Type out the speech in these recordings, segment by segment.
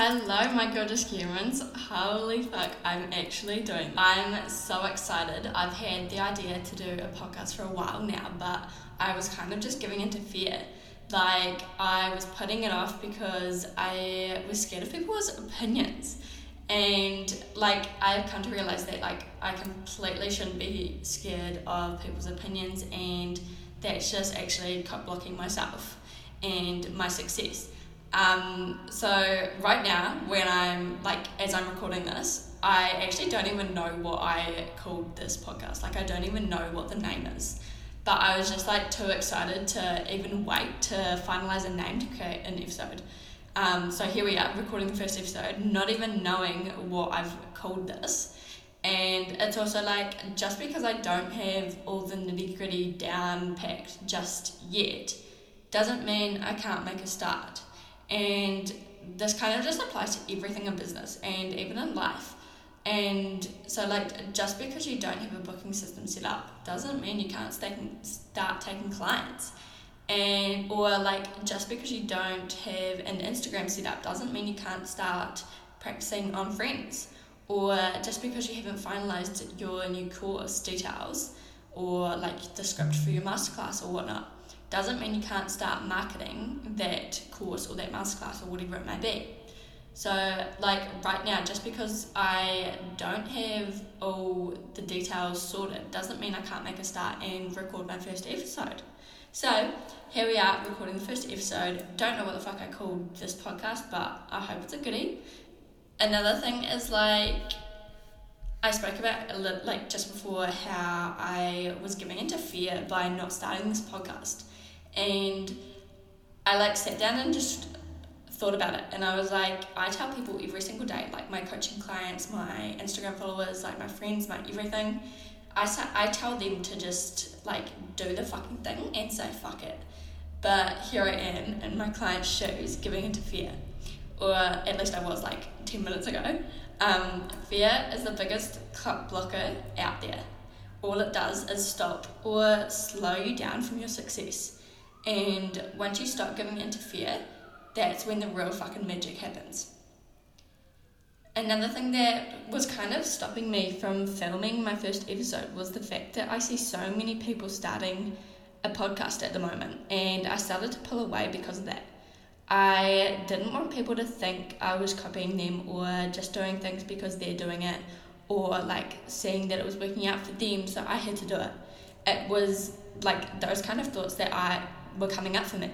Hello, my gorgeous humans. Holy fuck, I'm actually doing. This. I'm so excited. I've had the idea to do a podcast for a while now, but I was kind of just giving into fear. Like, I was putting it off because I was scared of people's opinions. And, like, I've come to realize that, like, I completely shouldn't be scared of people's opinions, and that's just actually blocking myself and my success. Um, so right now, when I'm like as I'm recording this, I actually don't even know what I called this podcast. Like I don't even know what the name is. But I was just like too excited to even wait to finalize a name to create an episode. Um, so here we are recording the first episode, not even knowing what I've called this. And it's also like just because I don't have all the nitty gritty down packed just yet, doesn't mean I can't make a start. And this kind of just applies to everything in business and even in life. And so, like, just because you don't have a booking system set up doesn't mean you can't start taking clients. And, or like, just because you don't have an Instagram set up doesn't mean you can't start practicing on friends. Or just because you haven't finalized your new course details or like the script for your masterclass or whatnot doesn't mean you can't start marketing that course or that masterclass or whatever it may be. So, like right now, just because I don't have all the details sorted doesn't mean I can't make a start and record my first episode. So, here we are recording the first episode. Don't know what the fuck I called this podcast, but I hope it's a goodie. Another thing is like, I spoke about like just before how I was giving into fear by not starting this podcast and I like sat down and just thought about it. And I was like I tell people every single day like my coaching clients my Instagram followers like my friends my everything I, sa- I tell them to just like do the fucking thing and say fuck it. But here I am in my client's shoes giving into fear. Or at least I was like 10 minutes ago. Um, fear is the biggest cut blocker out there. All it does is stop or slow you down from your success and once you start giving into fear, that's when the real fucking magic happens. Another thing that was kind of stopping me from filming my first episode was the fact that I see so many people starting a podcast at the moment, and I started to pull away because of that. I didn't want people to think I was copying them or just doing things because they're doing it or like seeing that it was working out for them, so I had to do it. It was like those kind of thoughts that I were coming up for me.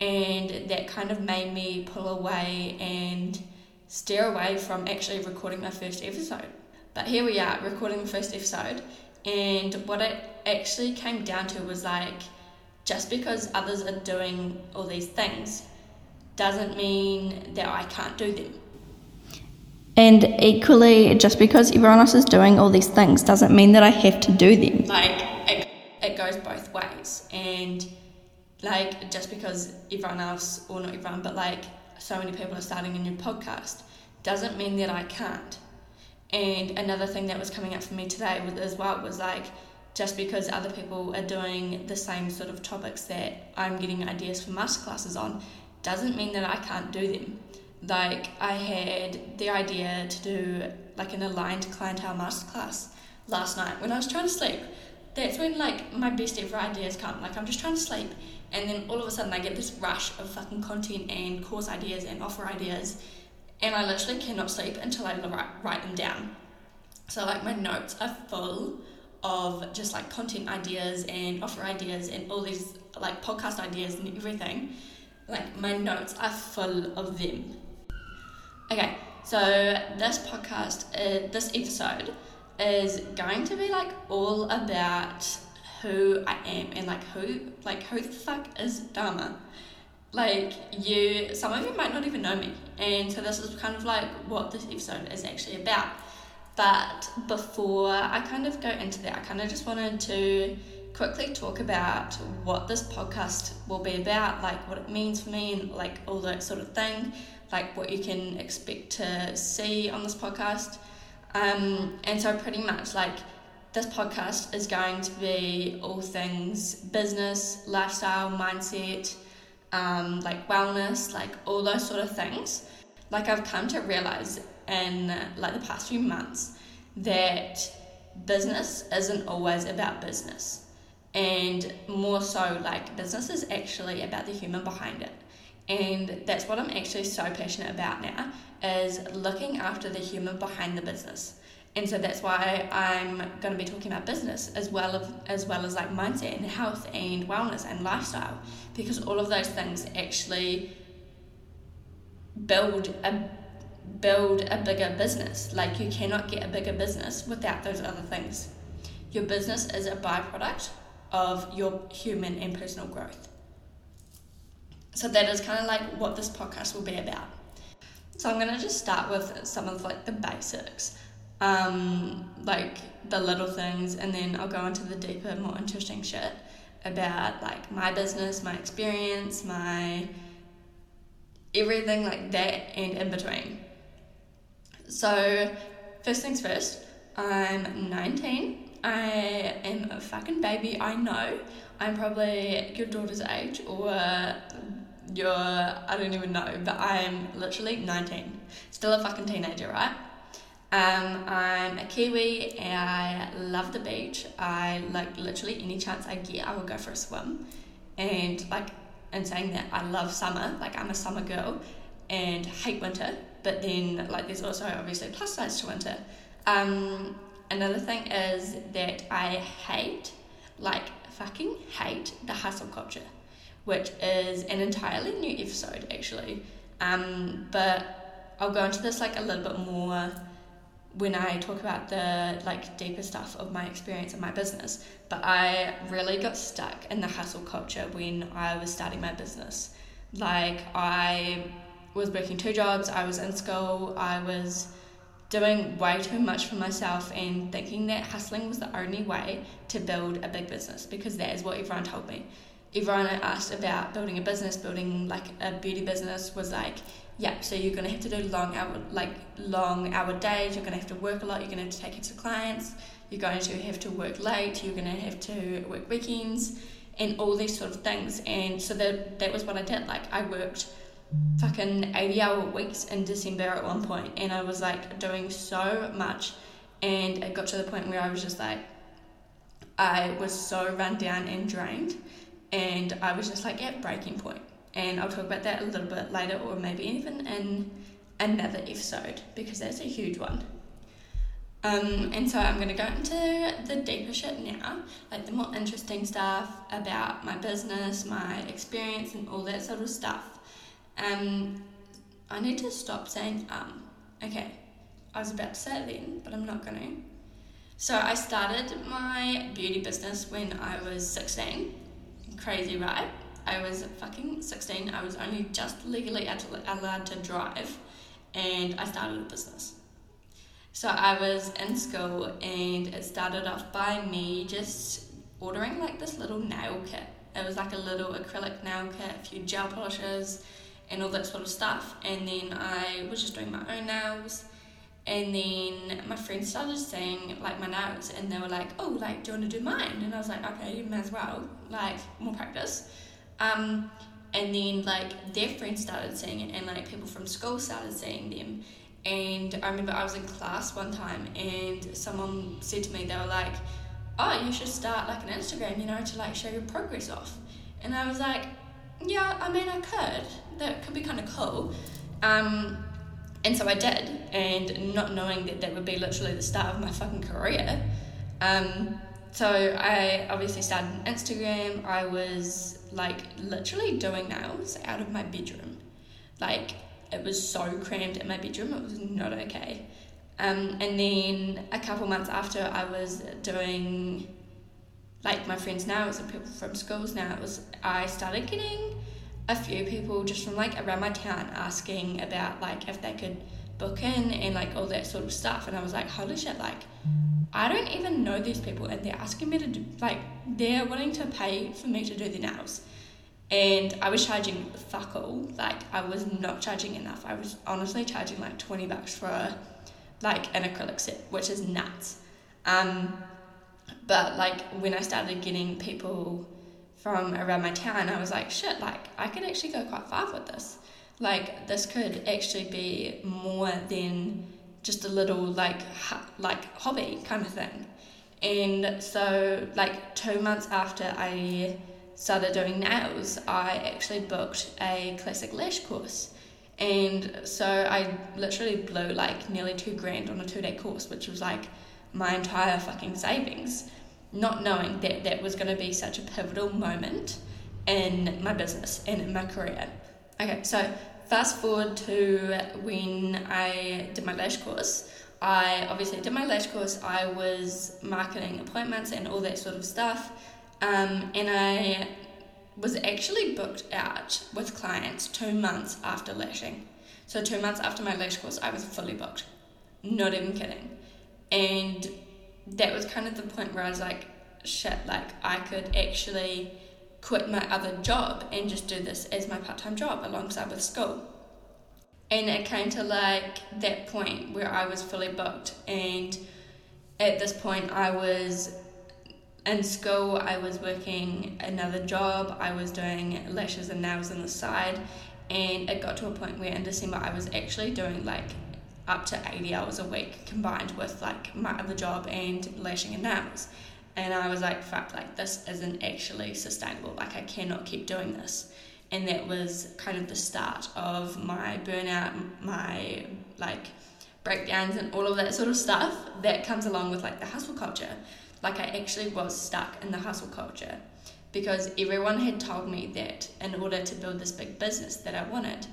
And that kind of made me pull away and steer away from actually recording my first episode. But here we are, recording the first episode. And what it actually came down to was like, just because others are doing all these things doesn't mean that I can't do them. And equally, just because everyone else is doing all these things doesn't mean that I have to do them. Like, it, it goes both ways. And like just because everyone else or not everyone but like so many people are starting a new podcast doesn't mean that I can't. And another thing that was coming up for me today was, as well was like just because other people are doing the same sort of topics that I'm getting ideas for masterclasses on doesn't mean that I can't do them. Like I had the idea to do like an aligned clientele masterclass last night when I was trying to sleep. That's when like my best ever ideas come. Like I'm just trying to sleep and then all of a sudden I get this rush of fucking content and course ideas and offer ideas and I literally cannot sleep until I write, write them down. So like my notes are full of just like content ideas and offer ideas and all these like podcast ideas and everything. Like my notes are full of them. Okay so this podcast uh, this episode is going to be like all about who I am and like who like who the fuck is Dharma. Like you some of you might not even know me and so this is kind of like what this episode is actually about. But before I kind of go into that, I kind of just wanted to quickly talk about what this podcast will be about, like what it means for me and like all that sort of thing, like what you can expect to see on this podcast. Um, and so pretty much like this podcast is going to be all things business, lifestyle, mindset, um, like wellness, like all those sort of things. like I've come to realize in like the past few months that business isn't always about business and more so like business is actually about the human behind it and that's what i'm actually so passionate about now is looking after the human behind the business and so that's why i'm going to be talking about business as well as, as well as like mindset and health and wellness and lifestyle because all of those things actually build a build a bigger business. Like you cannot get a bigger business without those other things. Your business is a byproduct of your human and personal growth. So that is kind of like what this podcast will be about. So I'm gonna just start with some of like the basics, um, like the little things, and then I'll go into the deeper, more interesting shit about like my business, my experience, my everything like that, and in between. So, first things first, I'm 19. I am a fucking baby, I know. I'm probably your daughter's age or your, I don't even know, but I'm literally 19. Still a fucking teenager, right? Um, I'm a Kiwi and I love the beach. I like literally any chance I get, I will go for a swim. And like, in saying that, I love summer. Like, I'm a summer girl and hate winter but then like there's also obviously plus sides to winter. Um, another thing is that I hate, like fucking hate the hustle culture, which is an entirely new episode actually. Um, but I'll go into this like a little bit more when I talk about the like deeper stuff of my experience and my business. But I really got stuck in the hustle culture when I was starting my business. Like I was working two jobs, I was in school, I was doing way too much for myself and thinking that hustling was the only way to build a big business because that is what everyone told me. Everyone I asked about building a business, building like a beauty business was like, yeah, so you're gonna have to do long hour like long hour days, you're gonna have to work a lot, you're gonna have to take it to clients, you're going to have to work late, you're gonna have to work weekends and all these sort of things. And so that that was what I did. Like I worked fucking 80 hour weeks in December at one point and I was like doing so much and it got to the point where I was just like I was so run down and drained and I was just like at breaking point and I'll talk about that a little bit later or maybe even in another episode because that's a huge one. Um, and so I'm going to go into the deeper shit now, like the more interesting stuff about my business, my experience, and all that sort of stuff. Um, I need to stop saying um. Okay, I was about to say it then, but I'm not going to. So I started my beauty business when I was 16. Crazy, right? I was fucking 16. I was only just legally allowed to drive, and I started a business. So I was in school, and it started off by me just ordering like this little nail kit. It was like a little acrylic nail kit, a few gel polishes, and all that sort of stuff. And then I was just doing my own nails. And then my friends started seeing like my nails and they were like, oh, like, do you want to do mine? And I was like, okay, you may as well, like, more practice. Um, and then like their friends started seeing it and like people from school started seeing them. And I remember I was in class one time and someone said to me, they were like, oh, you should start like an Instagram, you know, to like show your progress off. And I was like, yeah, I mean, I could. That could be kind of cool. Um, and so I did, and not knowing that that would be literally the start of my fucking career. Um, so I obviously started an Instagram. I was like literally doing nails out of my bedroom. Like it was so crammed in my bedroom, it was not okay. Um, and then a couple months after, I was doing like my friends now, and people from schools now, I started getting a few people just from like around my town asking about like if they could book in and like all that sort of stuff. And I was like holy shit like I don't even know these people and they're asking me to do like they're willing to pay for me to do their nails. And I was charging fuck all. Like I was not charging enough. I was honestly charging like 20 bucks for a, like an acrylic set which is nuts. Um but like when I started getting people from around my town, I was like, shit, like I could actually go quite far with this. Like this could actually be more than just a little like ha- like hobby kind of thing. And so like 2 months after I started doing nails, I actually booked a classic lash course. And so I literally blew like nearly two grand on a two day course, which was like my entire fucking savings, not knowing that that was going to be such a pivotal moment in my business and in my career. Okay, so fast forward to when I did my lash course. I obviously did my lash course, I was marketing appointments and all that sort of stuff. Um, and I was actually booked out with clients two months after lashing. So, two months after my lash course, I was fully booked. Not even kidding. And that was kind of the point where I was like, shit, like I could actually quit my other job and just do this as my part time job alongside with school. And it came to like that point where I was fully booked, and at this point, I was in school, I was working another job, I was doing lashes and nails on the side, and it got to a point where in December I was actually doing like up to 80 hours a week combined with like my other job and lashing and nails. And I was like, fuck, like this isn't actually sustainable. Like I cannot keep doing this. And that was kind of the start of my burnout, my like breakdowns, and all of that sort of stuff that comes along with like the hustle culture like I actually was stuck in the hustle culture because everyone had told me that in order to build this big business that I wanted,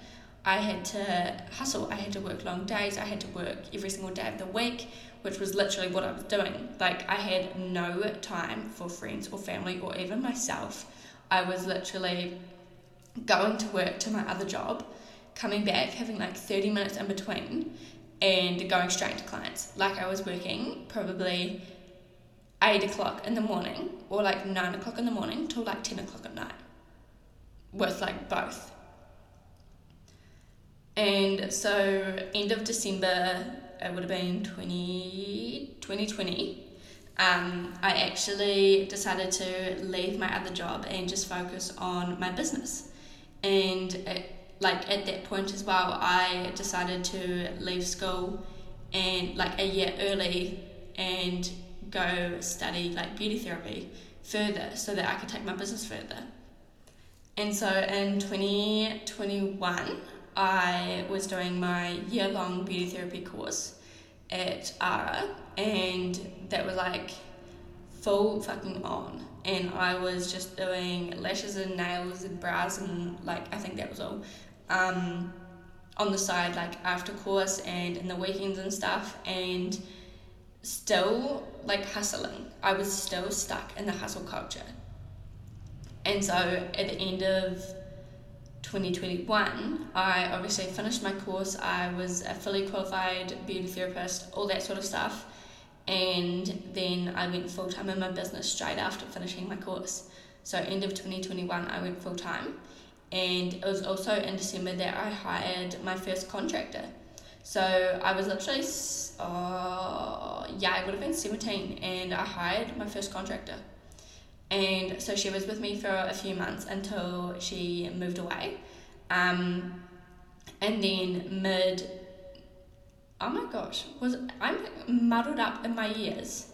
I had to hustle. I had to work long days. I had to work every single day of the week, which was literally what I was doing. Like, I had no time for friends or family or even myself. I was literally going to work to my other job, coming back, having like 30 minutes in between, and going straight to clients. Like, I was working probably eight o'clock in the morning or like nine o'clock in the morning till like 10 o'clock at night with like both. And so, end of December, it would have been 20, 2020. Um, I actually decided to leave my other job and just focus on my business. And it, like at that point as well, I decided to leave school and like a year early and go study like beauty therapy further so that I could take my business further. And so in 2021, I was doing my year long beauty therapy course at ARA, and that was like full fucking on. And I was just doing lashes and nails and brows, and like I think that was all. Um, on the side, like after course and in the weekends and stuff, and still like hustling. I was still stuck in the hustle culture. And so at the end of 2021, I obviously finished my course. I was a fully qualified beauty therapist, all that sort of stuff. And then I went full time in my business straight after finishing my course. So, end of 2021, I went full time. And it was also in December that I hired my first contractor. So I was literally, uh, yeah, I would have been 17 and I hired my first contractor. And so she was with me for a few months until she moved away. Um, and then mid, oh my gosh, was I'm muddled up in my years.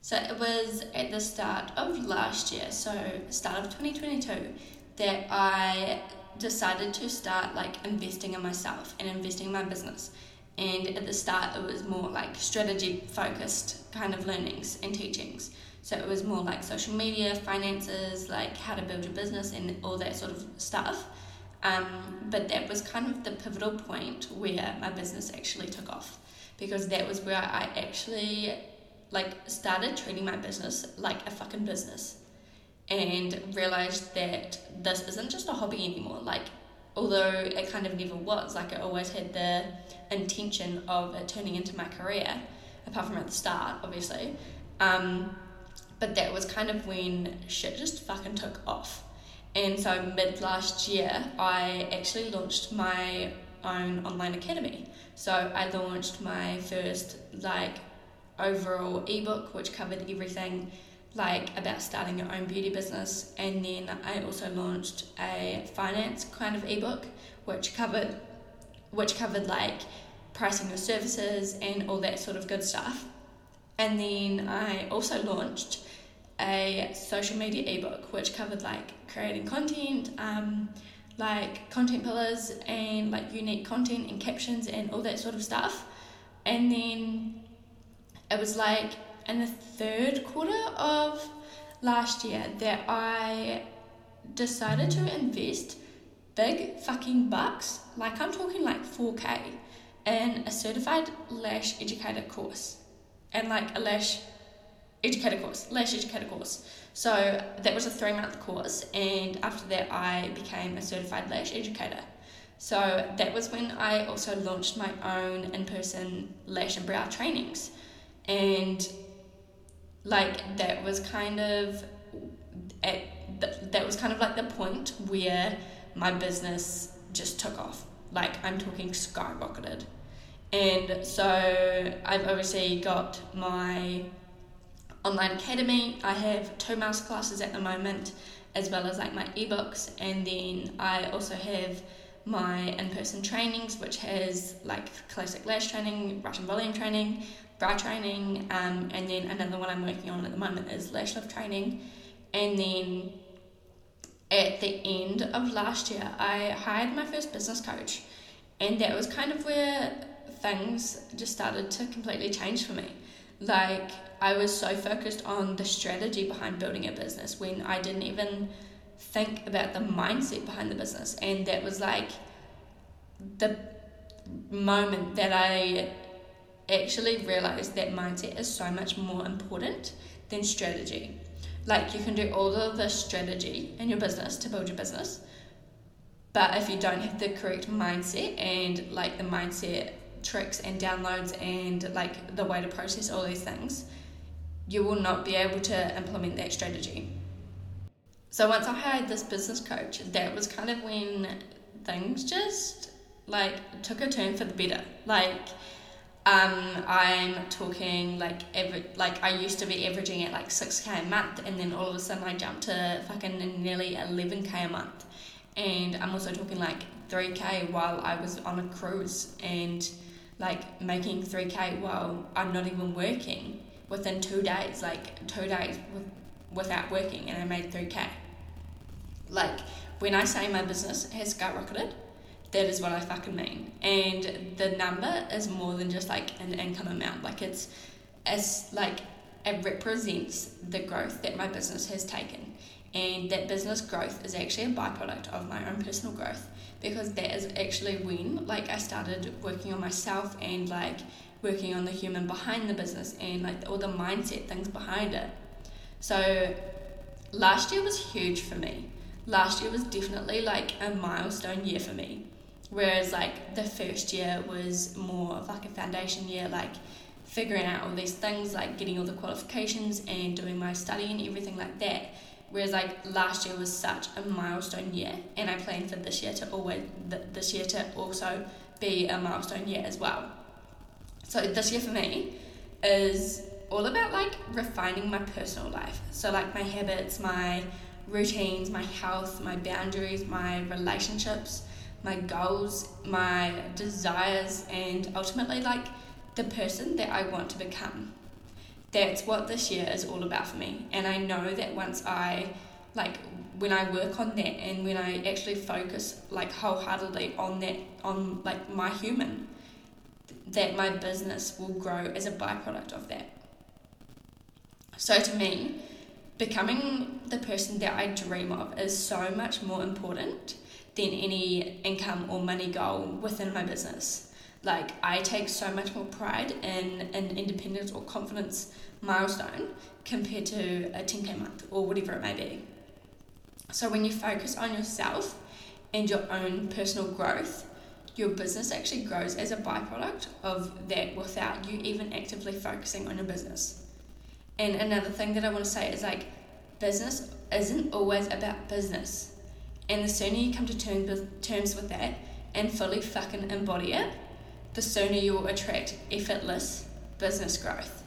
So it was at the start of last year, so start of 2022, that I decided to start like investing in myself and investing in my business. And at the start, it was more like strategy focused kind of learnings and teachings. So it was more like social media, finances, like how to build your business, and all that sort of stuff. Um, but that was kind of the pivotal point where my business actually took off because that was where I actually like started treating my business like a fucking business and realized that this isn't just a hobby anymore. Like, although it kind of never was, like, I always had the intention of it turning into my career, apart from at the start, obviously. Um, but that was kind of when shit just fucking took off. And so, mid last year, I actually launched my own online academy. So, I launched my first, like, overall ebook, which covered everything like about starting your own beauty business, and then I also launched a finance kind of ebook, which covered, which covered like pricing your services and all that sort of good stuff. And then I also launched a social media ebook, which covered like creating content, um, like content pillars and like unique content and captions and all that sort of stuff. And then it was like in the third quarter of last year that I decided to invest big fucking bucks, like I'm talking like 4k, in a certified lash educator course and like a lash educator course, lash educator course. So that was a three month course, and after that, I became a certified lash educator. So that was when I also launched my own in person lash and brow trainings. And like that was kind of at that was kind of like the point where my business just took off. Like I'm talking skyrocketed. And so I've obviously got my online academy. I have two master classes at the moment, as well as like my ebooks, and then I also have my in-person trainings, which has like classic lash training, Russian volume training, brow training, um, and then another one I'm working on at the moment is lash lift training, and then at the end of last year, I hired my first business coach, and that was kind of where things just started to completely change for me. Like I was so focused on the strategy behind building a business when I didn't even think about the mindset behind the business. And that was like the moment that I actually realized that mindset is so much more important than strategy. Like you can do all of the strategy in your business to build your business, but if you don't have the correct mindset and like the mindset tricks and downloads and like the way to process all these things, you will not be able to implement that strategy. So once I hired this business coach, that was kind of when things just like took a turn for the better. Like um, I'm talking like every like I used to be averaging at like six k a month, and then all of a sudden I jumped to fucking nearly eleven k a month, and I'm also talking like three k while I was on a cruise and like making 3k while I'm not even working within two days, like two days with, without working, and I made 3k. Like, when I say my business has skyrocketed, that is what I fucking mean. And the number is more than just like an income amount. Like, it's, it's like, it represents the growth that my business has taken. And that business growth is actually a byproduct of my own personal growth because that is actually when like I started working on myself and like working on the human behind the business and like all the mindset things behind it. So last year was huge for me. Last year was definitely like a milestone year for me. Whereas like the first year was more of like a foundation year, like figuring out all these things, like getting all the qualifications and doing my study and everything like that. Whereas like last year was such a milestone year, and I plan for this year to always th- this year to also be a milestone year as well. So this year for me is all about like refining my personal life. So like my habits, my routines, my health, my boundaries, my relationships, my goals, my desires, and ultimately like the person that I want to become that's what this year is all about for me. And I know that once I like when I work on that and when I actually focus like wholeheartedly on that on like my human that my business will grow as a byproduct of that. So to me, becoming the person that I dream of is so much more important than any income or money goal within my business. Like I take so much more pride in an independence or confidence milestone compared to a 10k month or whatever it may be. So when you focus on yourself and your own personal growth, your business actually grows as a byproduct of that without you even actively focusing on your business. And another thing that I want to say is like business isn't always about business. And the sooner you come to terms with, terms with that and fully fucking embody it, the sooner you will attract effortless business growth.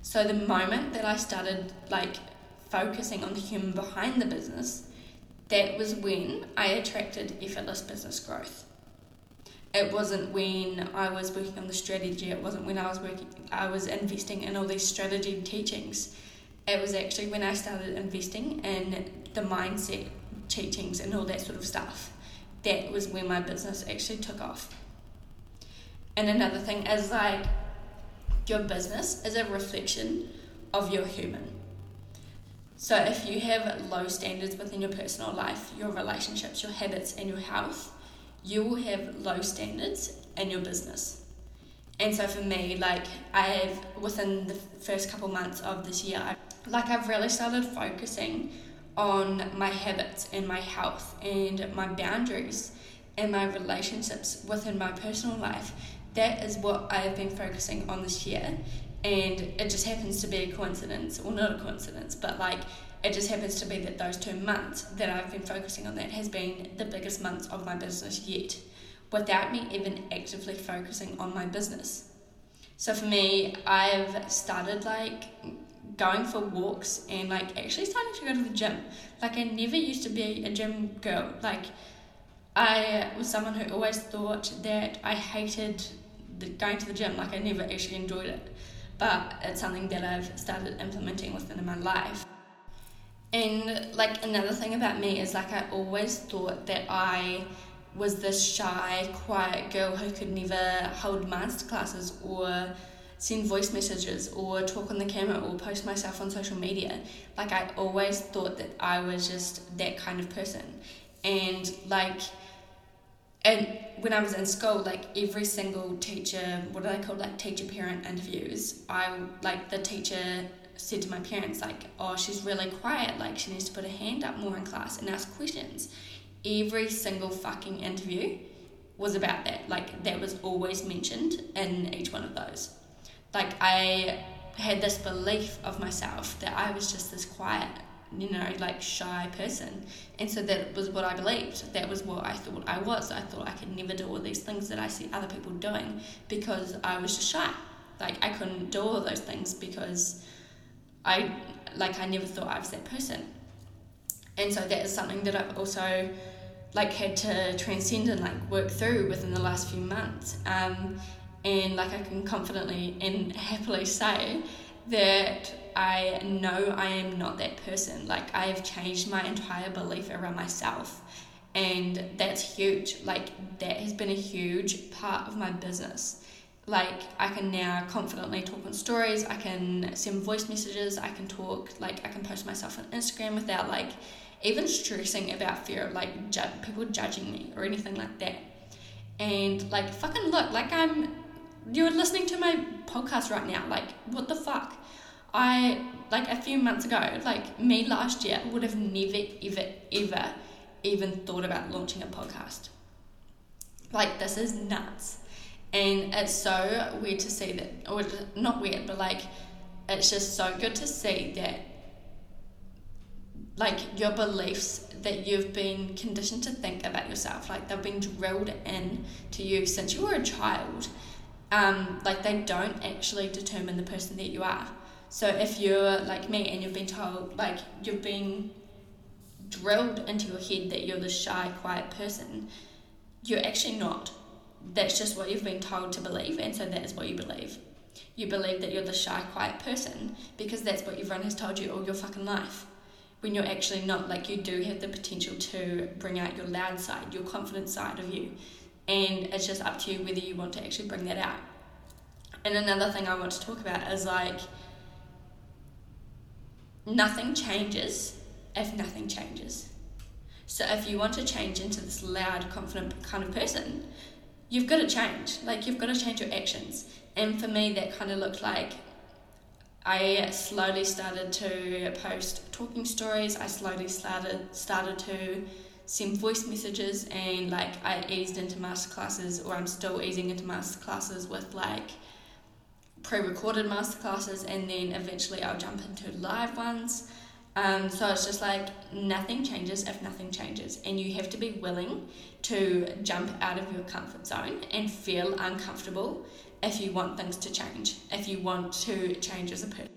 So the moment that I started like focusing on the human behind the business, that was when I attracted effortless business growth. It wasn't when I was working on the strategy, it wasn't when I was working I was investing in all these strategy teachings. It was actually when I started investing in the mindset teachings and all that sort of stuff. That was when my business actually took off. And another thing is like your business is a reflection of your human. So if you have low standards within your personal life, your relationships, your habits, and your health, you will have low standards in your business. And so for me, like I have within the first couple months of this year, like I've really started focusing on my habits and my health and my boundaries and my relationships within my personal life that is what I've been focusing on this year. And it just happens to be a coincidence, or not a coincidence, but like it just happens to be that those two months that I've been focusing on that has been the biggest months of my business yet, without me even actively focusing on my business. So for me, I've started like going for walks and like actually starting to go to the gym. Like I never used to be a gym girl. Like I was someone who always thought that I hated the, going to the gym. Like I never actually enjoyed it, but it's something that I've started implementing within my life. And like another thing about me is like I always thought that I was this shy, quiet girl who could never hold master classes or send voice messages or talk on the camera or post myself on social media. Like I always thought that I was just that kind of person. And like and when I was in school, like every single teacher, what do they call like teacher parent interviews? I like the teacher said to my parents like, "Oh, she's really quiet. Like she needs to put her hand up more in class and ask questions." Every single fucking interview was about that. Like that was always mentioned in each one of those. Like I had this belief of myself that I was just this quiet you know, like shy person. And so that was what I believed. That was what I thought I was. I thought I could never do all these things that I see other people doing because I was just shy. Like I couldn't do all those things because I like I never thought I was that person. And so that is something that I've also like had to transcend and like work through within the last few months. Um, and like I can confidently and happily say that I know I am not that person. Like, I have changed my entire belief around myself. And that's huge. Like, that has been a huge part of my business. Like, I can now confidently talk on stories, I can send voice messages, I can talk, like, I can post myself on Instagram without, like, even stressing about fear of, like, ju- people judging me or anything like that. And, like, fucking look, like, I'm, you're listening to my podcast right now. Like, what the fuck? I like a few months ago, like me last year would have never ever ever even thought about launching a podcast. Like this is nuts. And it's so weird to see that or not weird, but like it's just so good to see that like your beliefs that you've been conditioned to think about yourself, like they've been drilled in to you since you were a child. Um, like they don't actually determine the person that you are so if you're like me and you've been told, like you've been drilled into your head that you're the shy, quiet person, you're actually not. That's just what you've been told to believe, and so that is what you believe. You believe that you're the shy, quiet person because that's what everyone has told you all your fucking life. When you're actually not, like you do have the potential to bring out your loud side, your confident side of you, and it's just up to you whether you want to actually bring that out. And another thing I want to talk about is like nothing changes if nothing changes. So if you want to change into this loud, confident kind of person, you've got to change. Like you've got to change your actions. And for me, that kind of looked like I slowly started to post talking stories. I slowly started started to send voice messages, and like I eased into master classes, or I'm still easing into master classes with like pre-recorded masterclasses and then eventually I'll jump into live ones Um, so it's just like nothing changes if nothing changes, and you have to be willing to jump out of your comfort zone and feel uncomfortable if you want things to change, if you want to change as a person.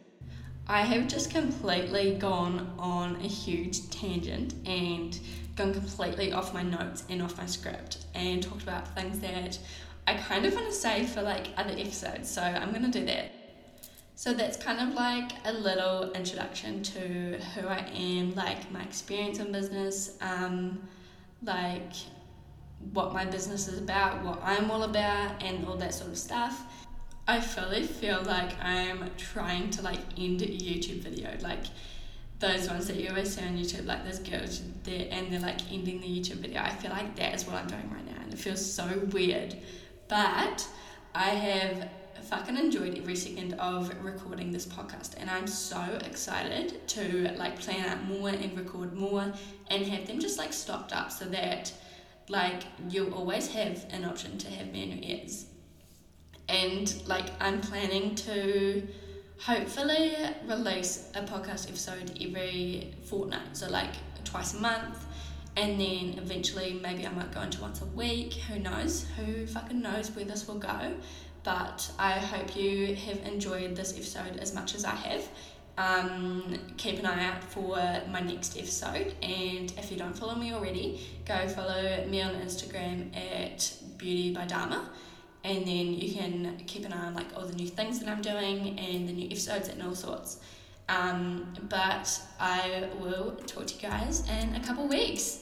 I have just completely gone on a huge tangent and gone completely off my notes and off my script and talked about things that I kind of want to say for like other episodes, so I'm gonna do that. So that's kind of like a little introduction to who I am, like my experience in business, um, like what my business is about, what I'm all about, and all that sort of stuff. I fully feel like I'm trying to like end a YouTube video, like those ones that you always see on YouTube, like those girls there and they're like ending the YouTube video. I feel like that is what I'm doing right now, and it feels so weird. But I have fucking enjoyed every second of recording this podcast and I'm so excited to like plan out more and record more and have them just like stocked up so that like you'll always have an option to have me in your ears. And like I'm planning to hopefully release a podcast episode every fortnight, so like twice a month. And then eventually, maybe I might go into once a week. Who knows? Who fucking knows where this will go? but I hope you have enjoyed this episode as much as I have. Um, keep an eye out for my next episode, and if you don't follow me already, go follow me on Instagram at Beauty by Dharma, and then you can keep an eye on like all the new things that I'm doing and the new episodes and all sorts. Um, but I will talk to you guys in a couple weeks.